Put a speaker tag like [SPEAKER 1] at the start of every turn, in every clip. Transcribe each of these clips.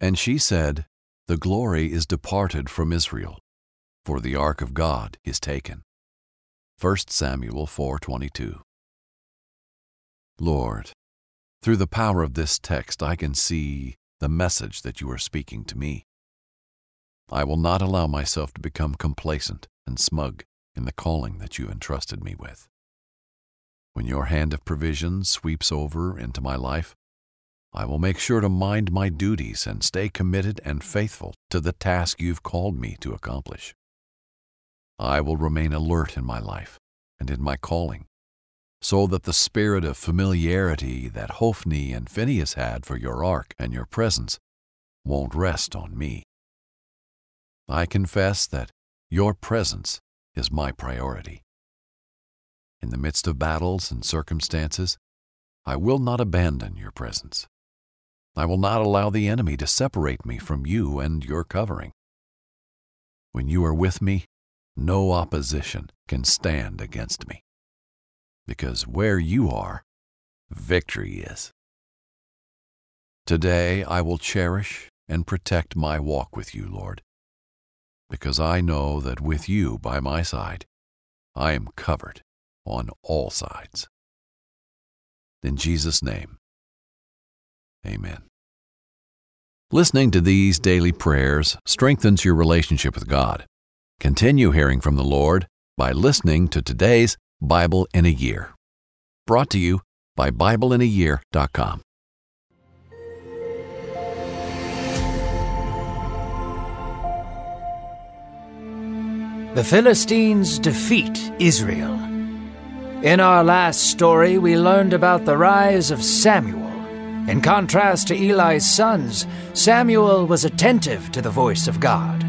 [SPEAKER 1] And she said, The glory is departed from Israel, for the ark of God is taken. 1 Samuel 4:22. Lord, through the power of this text I can see the message that you are speaking to me. I will not allow myself to become complacent and smug in the calling that you entrusted me with. When your hand of provision sweeps over into my life, I will make sure to mind my duties and stay committed and faithful to the task you've called me to accomplish. I will remain alert in my life and in my calling, so that the spirit of familiarity that Hophni and Phinehas had for your ark and your presence won't rest on me. I confess that your presence is my priority. In the midst of battles and circumstances, I will not abandon your presence. I will not allow the enemy to separate me from you and your covering. When you are with me, no opposition can stand against me. Because where you are, victory is. Today I will cherish and protect my walk with you, Lord, because I know that with you by my side, I am covered on all sides. In Jesus' name, amen. Listening to these daily prayers strengthens your relationship with God. Continue hearing from the Lord by listening to today's Bible in a Year. Brought to you by BibleInAYear.com.
[SPEAKER 2] The Philistines defeat Israel. In our last story, we learned about the rise of Samuel. In contrast to Eli's sons, Samuel was attentive to the voice of God.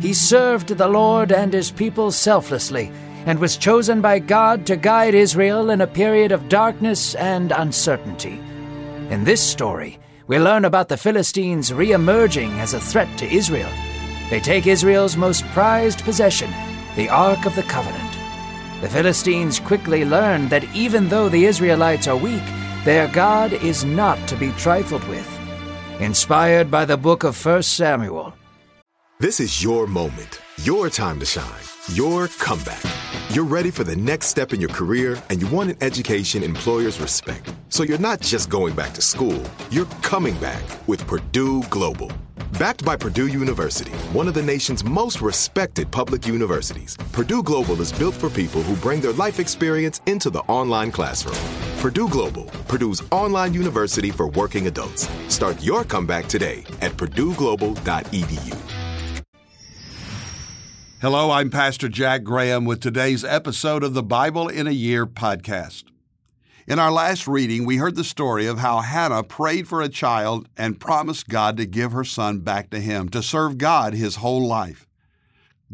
[SPEAKER 2] He served the Lord and his people selflessly and was chosen by God to guide Israel in a period of darkness and uncertainty. In this story, we learn about the Philistines re emerging as a threat to Israel. They take Israel's most prized possession, the Ark of the Covenant. The Philistines quickly learn that even though the Israelites are weak, their God is not to be trifled with. Inspired by the book of 1 Samuel,
[SPEAKER 3] This is your moment, your time to shine, your comeback. You're ready for the next step in your career and you want an education employers respect. So you're not just going back to school, you're coming back with Purdue Global. Backed by Purdue University, one of the nation's most respected public universities, Purdue Global is built for people who bring their life experience into the online classroom. Purdue Global, Purdue's online university for working adults. Start your comeback today at purdueglobal.edu.
[SPEAKER 4] Hello, I'm Pastor Jack Graham with today's episode of the Bible in a Year podcast. In our last reading, we heard the story of how Hannah prayed for a child and promised God to give her son back to him to serve God his whole life.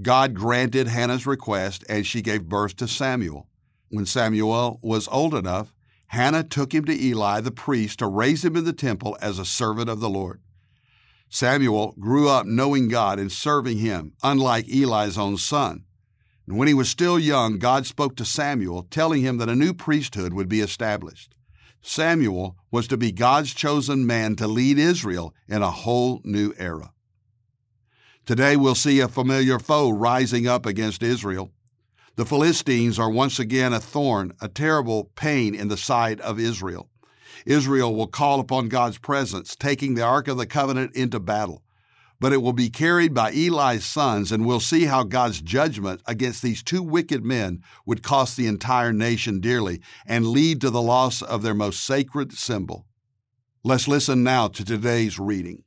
[SPEAKER 4] God granted Hannah's request and she gave birth to Samuel. When Samuel was old enough, Hannah took him to Eli the priest to raise him in the temple as a servant of the Lord. Samuel grew up knowing God and serving him, unlike Eli's own son. And when he was still young, God spoke to Samuel, telling him that a new priesthood would be established. Samuel was to be God's chosen man to lead Israel in a whole new era. Today we'll see a familiar foe rising up against Israel. The Philistines are once again a thorn, a terrible pain in the side of Israel. Israel will call upon God's presence, taking the Ark of the Covenant into battle but it will be carried by Eli's sons, and we'll see how God's judgment against these two wicked men would cost the entire nation dearly and lead to the loss of their most sacred symbol. Let's listen now to today's reading.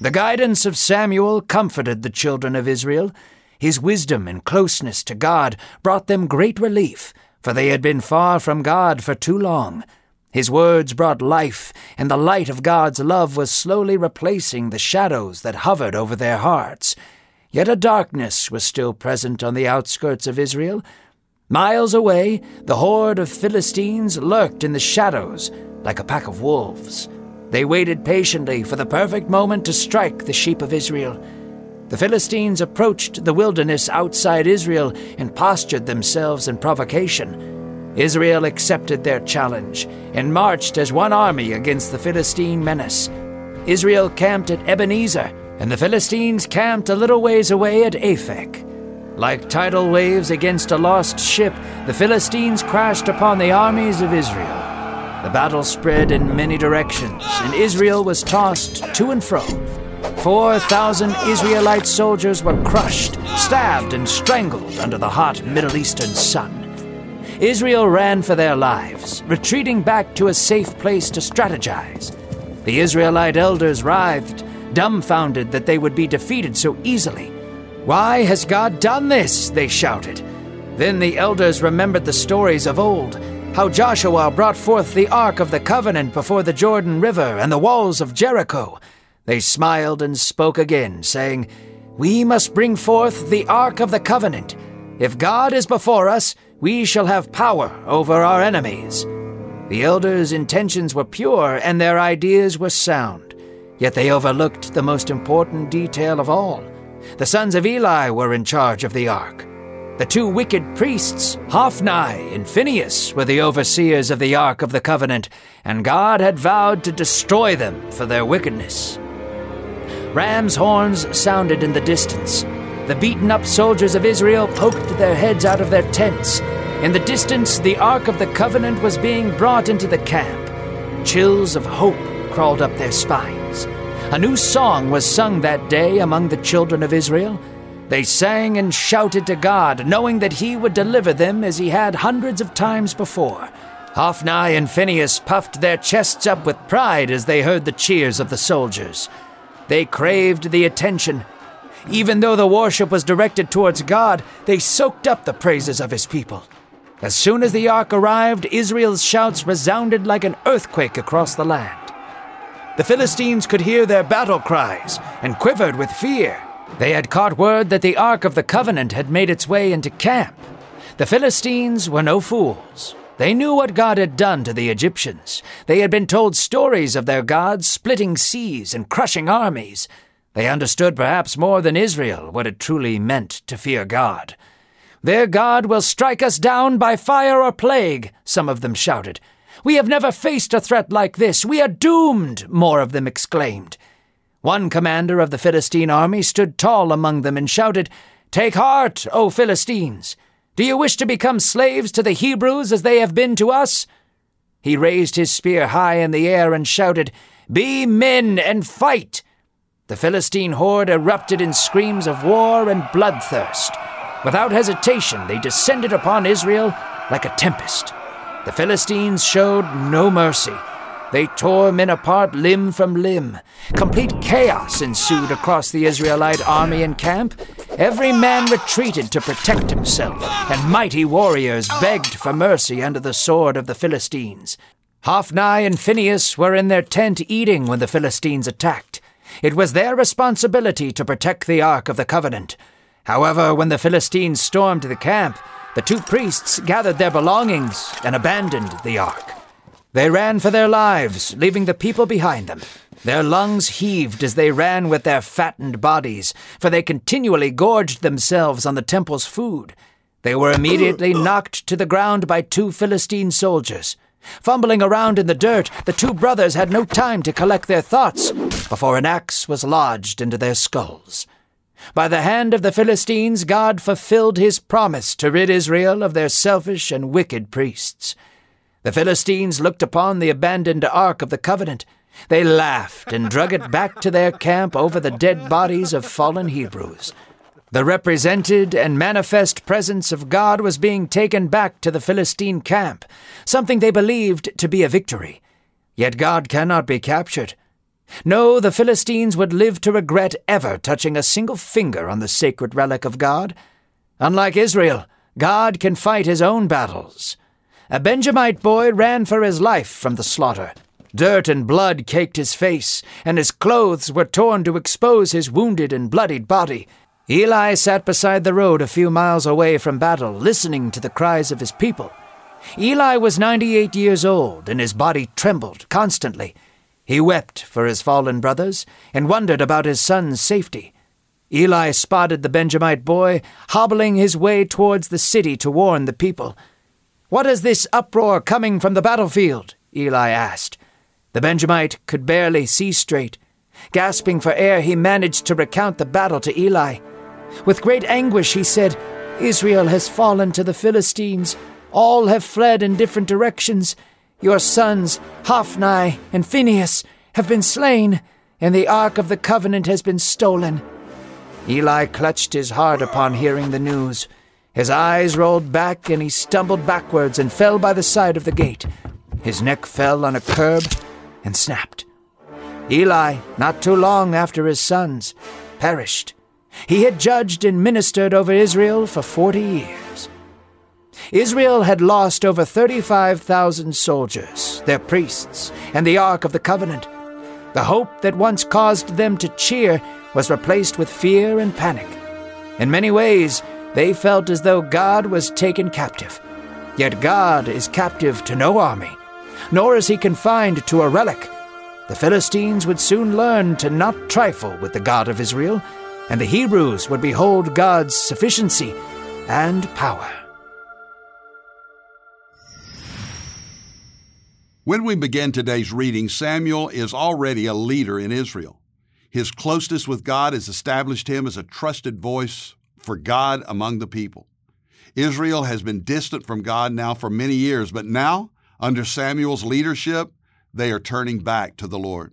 [SPEAKER 2] The guidance of Samuel comforted the children of Israel. His wisdom and closeness to God brought them great relief, for they had been far from God for too long. His words brought life, and the light of God's love was slowly replacing the shadows that hovered over their hearts. Yet a darkness was still present on the outskirts of Israel. Miles away, the horde of Philistines lurked in the shadows like a pack of wolves. They waited patiently for the perfect moment to strike the sheep of Israel. The Philistines approached the wilderness outside Israel and postured themselves in provocation. Israel accepted their challenge and marched as one army against the Philistine menace. Israel camped at Ebenezer, and the Philistines camped a little ways away at Aphek. Like tidal waves against a lost ship, the Philistines crashed upon the armies of Israel. The battle spread in many directions, and Israel was tossed to and fro. Four thousand Israelite soldiers were crushed, stabbed, and strangled under the hot Middle Eastern sun. Israel ran for their lives, retreating back to a safe place to strategize. The Israelite elders writhed, dumbfounded that they would be defeated so easily. Why has God done this? they shouted. Then the elders remembered the stories of old how Joshua brought forth the Ark of the Covenant before the Jordan River and the walls of Jericho. They smiled and spoke again, saying, We must bring forth the Ark of the Covenant. If God is before us, we shall have power over our enemies. The elders' intentions were pure and their ideas were sound, yet they overlooked the most important detail of all. The sons of Eli were in charge of the ark. The two wicked priests, Hophni and Phinehas, were the overseers of the Ark of the Covenant, and God had vowed to destroy them for their wickedness. Ram's horns sounded in the distance, the beaten up soldiers of Israel poked their heads out of their tents. In the distance, the Ark of the Covenant was being brought into the camp. Chills of hope crawled up their spines. A new song was sung that day among the children of Israel. They sang and shouted to God, knowing that He would deliver them as He had hundreds of times before. Hophni and Phinehas puffed their chests up with pride as they heard the cheers of the soldiers. They craved the attention even though the worship was directed towards God, they soaked up the praises of his people. As soon as the ark arrived, Israel's shouts resounded like an earthquake across the land. The Philistines could hear their battle cries and quivered with fear. They had caught word that the Ark of the Covenant had made its way into camp. The Philistines were no fools. They knew what God had done to the Egyptians. They had been told stories of their gods splitting seas and crushing armies. They understood perhaps more than Israel what it truly meant to fear God. Their God will strike us down by fire or plague, some of them shouted. We have never faced a threat like this. We are doomed, more of them exclaimed. One commander of the Philistine army stood tall among them and shouted, Take heart, O Philistines! Do you wish to become slaves to the Hebrews as they have been to us? He raised his spear high in the air and shouted, Be men and fight! The Philistine horde erupted in screams of war and bloodthirst. Without hesitation, they descended upon Israel like a tempest. The Philistines showed no mercy. They tore men apart limb from limb. Complete chaos ensued across the Israelite army and camp. Every man retreated to protect himself, and mighty warriors begged for mercy under the sword of the Philistines. Hophni and Phinehas were in their tent eating when the Philistines attacked. It was their responsibility to protect the Ark of the Covenant. However, when the Philistines stormed the camp, the two priests gathered their belongings and abandoned the Ark. They ran for their lives, leaving the people behind them. Their lungs heaved as they ran with their fattened bodies, for they continually gorged themselves on the temple's food. They were immediately knocked to the ground by two Philistine soldiers. Fumbling around in the dirt, the two brothers had no time to collect their thoughts before an axe was lodged into their skulls. By the hand of the Philistines, God fulfilled his promise to rid Israel of their selfish and wicked priests. The Philistines looked upon the abandoned Ark of the Covenant. They laughed and drug it back to their camp over the dead bodies of fallen Hebrews. The represented and manifest presence of God was being taken back to the Philistine camp, something they believed to be a victory. Yet God cannot be captured. No, the Philistines would live to regret ever touching a single finger on the sacred relic of God. Unlike Israel, God can fight his own battles. A Benjamite boy ran for his life from the slaughter. Dirt and blood caked his face, and his clothes were torn to expose his wounded and bloodied body. Eli sat beside the road a few miles away from battle, listening to the cries of his people. Eli was 98 years old, and his body trembled constantly. He wept for his fallen brothers and wondered about his son's safety. Eli spotted the Benjamite boy hobbling his way towards the city to warn the people. What is this uproar coming from the battlefield? Eli asked. The Benjamite could barely see straight. Gasping for air, he managed to recount the battle to Eli. With great anguish, he said, Israel has fallen to the Philistines. All have fled in different directions. Your sons, Hophni and Phinehas, have been slain, and the Ark of the Covenant has been stolen. Eli clutched his heart upon hearing the news. His eyes rolled back, and he stumbled backwards and fell by the side of the gate. His neck fell on a curb and snapped. Eli, not too long after his sons, perished. He had judged and ministered over Israel for forty years. Israel had lost over 35,000 soldiers, their priests, and the Ark of the Covenant. The hope that once caused them to cheer was replaced with fear and panic. In many ways, they felt as though God was taken captive. Yet God is captive to no army, nor is he confined to a relic. The Philistines would soon learn to not trifle with the God of Israel, and the Hebrews would behold God's sufficiency and power.
[SPEAKER 4] When we begin today's reading, Samuel is already a leader in Israel. His closeness with God has established him as a trusted voice for God among the people. Israel has been distant from God now for many years, but now, under Samuel's leadership, they are turning back to the Lord.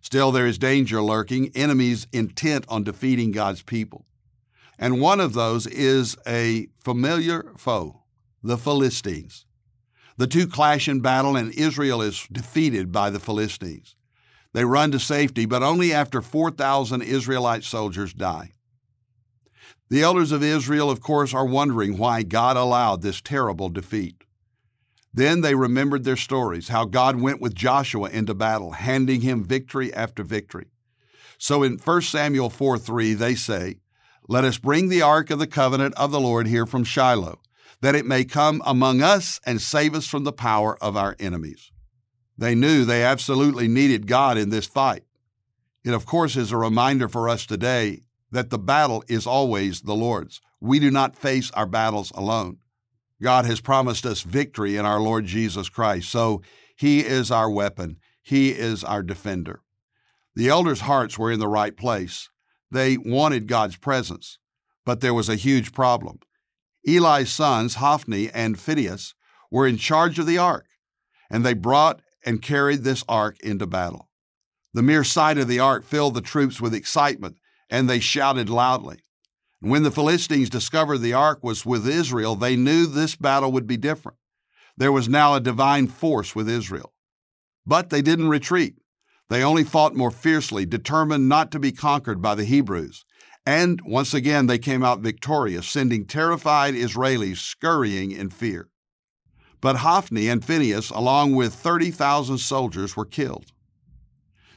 [SPEAKER 4] Still, there is danger lurking, enemies intent on defeating God's people. And one of those is a familiar foe, the Philistines. The two clash in battle, and Israel is defeated by the Philistines. They run to safety, but only after 4,000 Israelite soldiers die. The elders of Israel, of course, are wondering why God allowed this terrible defeat. Then they remembered their stories, how God went with Joshua into battle, handing him victory after victory. So in 1 Samuel 4 3, they say, Let us bring the ark of the covenant of the Lord here from Shiloh that it may come among us and save us from the power of our enemies. They knew they absolutely needed God in this fight. It, of course, is a reminder for us today that the battle is always the Lord's. We do not face our battles alone. God has promised us victory in our Lord Jesus Christ, so He is our weapon, He is our defender. The elders' hearts were in the right place. They wanted God's presence, but there was a huge problem. Eli's sons, Hophni and Phinehas, were in charge of the ark, and they brought and carried this ark into battle. The mere sight of the ark filled the troops with excitement, and they shouted loudly. When the Philistines discovered the ark was with Israel, they knew this battle would be different. There was now a divine force with Israel. But they didn't retreat. They only fought more fiercely, determined not to be conquered by the Hebrews. And once again, they came out victorious, sending terrified Israelis scurrying in fear. But Hophni and Phinehas, along with 30,000 soldiers, were killed.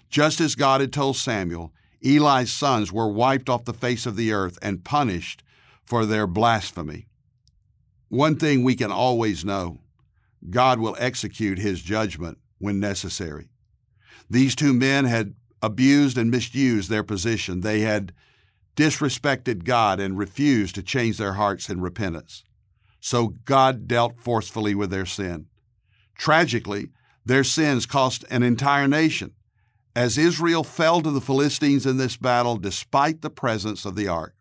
[SPEAKER 4] Just as God had told Samuel, Eli's sons were wiped off the face of the earth and punished for their blasphemy. One thing we can always know God will execute his judgment when necessary. These two men had abused and misused their position. They had disrespected God and refused to change their hearts in repentance. So God dealt forcefully with their sin. Tragically, their sins cost an entire nation, as Israel fell to the Philistines in this battle despite the presence of the ark.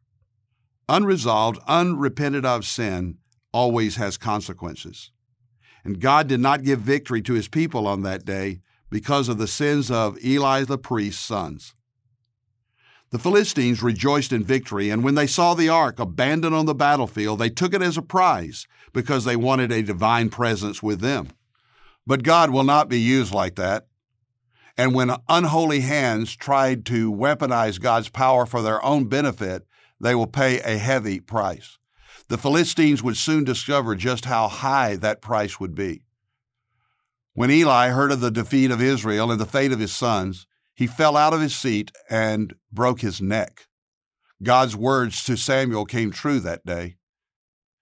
[SPEAKER 4] Unresolved, unrepented of sin always has consequences. And God did not give victory to his people on that day because of the sins of Eli the priest's sons. The Philistines rejoiced in victory, and when they saw the ark abandoned on the battlefield, they took it as a prize because they wanted a divine presence with them. But God will not be used like that. And when unholy hands tried to weaponize God's power for their own benefit, they will pay a heavy price. The Philistines would soon discover just how high that price would be. When Eli heard of the defeat of Israel and the fate of his sons, he fell out of his seat and broke his neck. God's words to Samuel came true that day.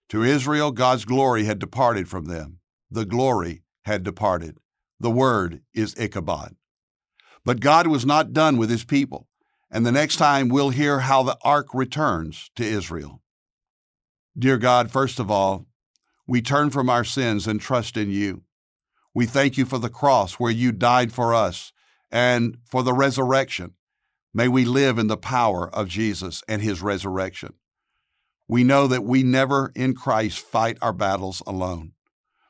[SPEAKER 4] To Israel, God's glory had departed from them. The glory had departed. The word is Ichabod. But God was not done with his people, and the next time we'll hear how the ark returns to Israel. Dear God, first of all, we turn from our sins and trust in you. We thank you for the cross where you died for us and for the resurrection. May we live in the power of Jesus and his resurrection. We know that we never in Christ fight our battles alone.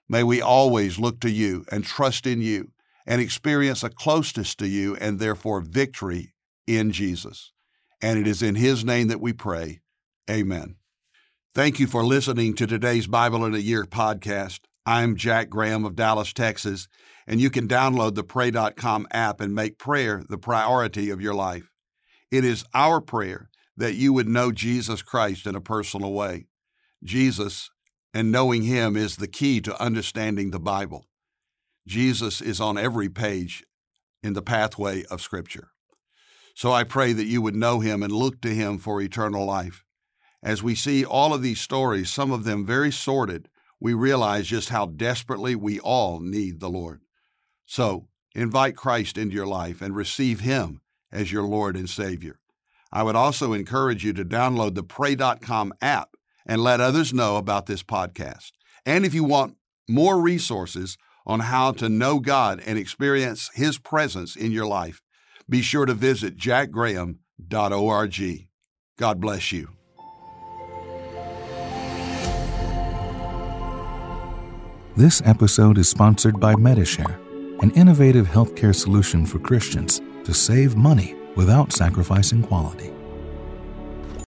[SPEAKER 4] May we always look to you and trust in you and experience a closeness to you and therefore victory in Jesus. And it is in his name that we pray. Amen. Thank you for listening to today's Bible in a Year podcast. I'm Jack Graham of Dallas, Texas, and you can download the Pray.com app and make prayer the priority of your life. It is our prayer that you would know Jesus Christ in a personal way. Jesus and knowing Him is the key to understanding the Bible. Jesus is on every page in the pathway of Scripture. So I pray that you would know Him and look to Him for eternal life. As we see all of these stories, some of them very sordid, we realize just how desperately we all need the Lord. So invite Christ into your life and receive Him as your Lord and Savior. I would also encourage you to download the Pray.com app and let others know about this podcast. And if you want more resources on how to know God and experience His presence in your life, be sure to visit jackgraham.org. God bless you.
[SPEAKER 5] This episode is sponsored by Medi-Share, an innovative healthcare solution for Christians to save money without sacrificing quality.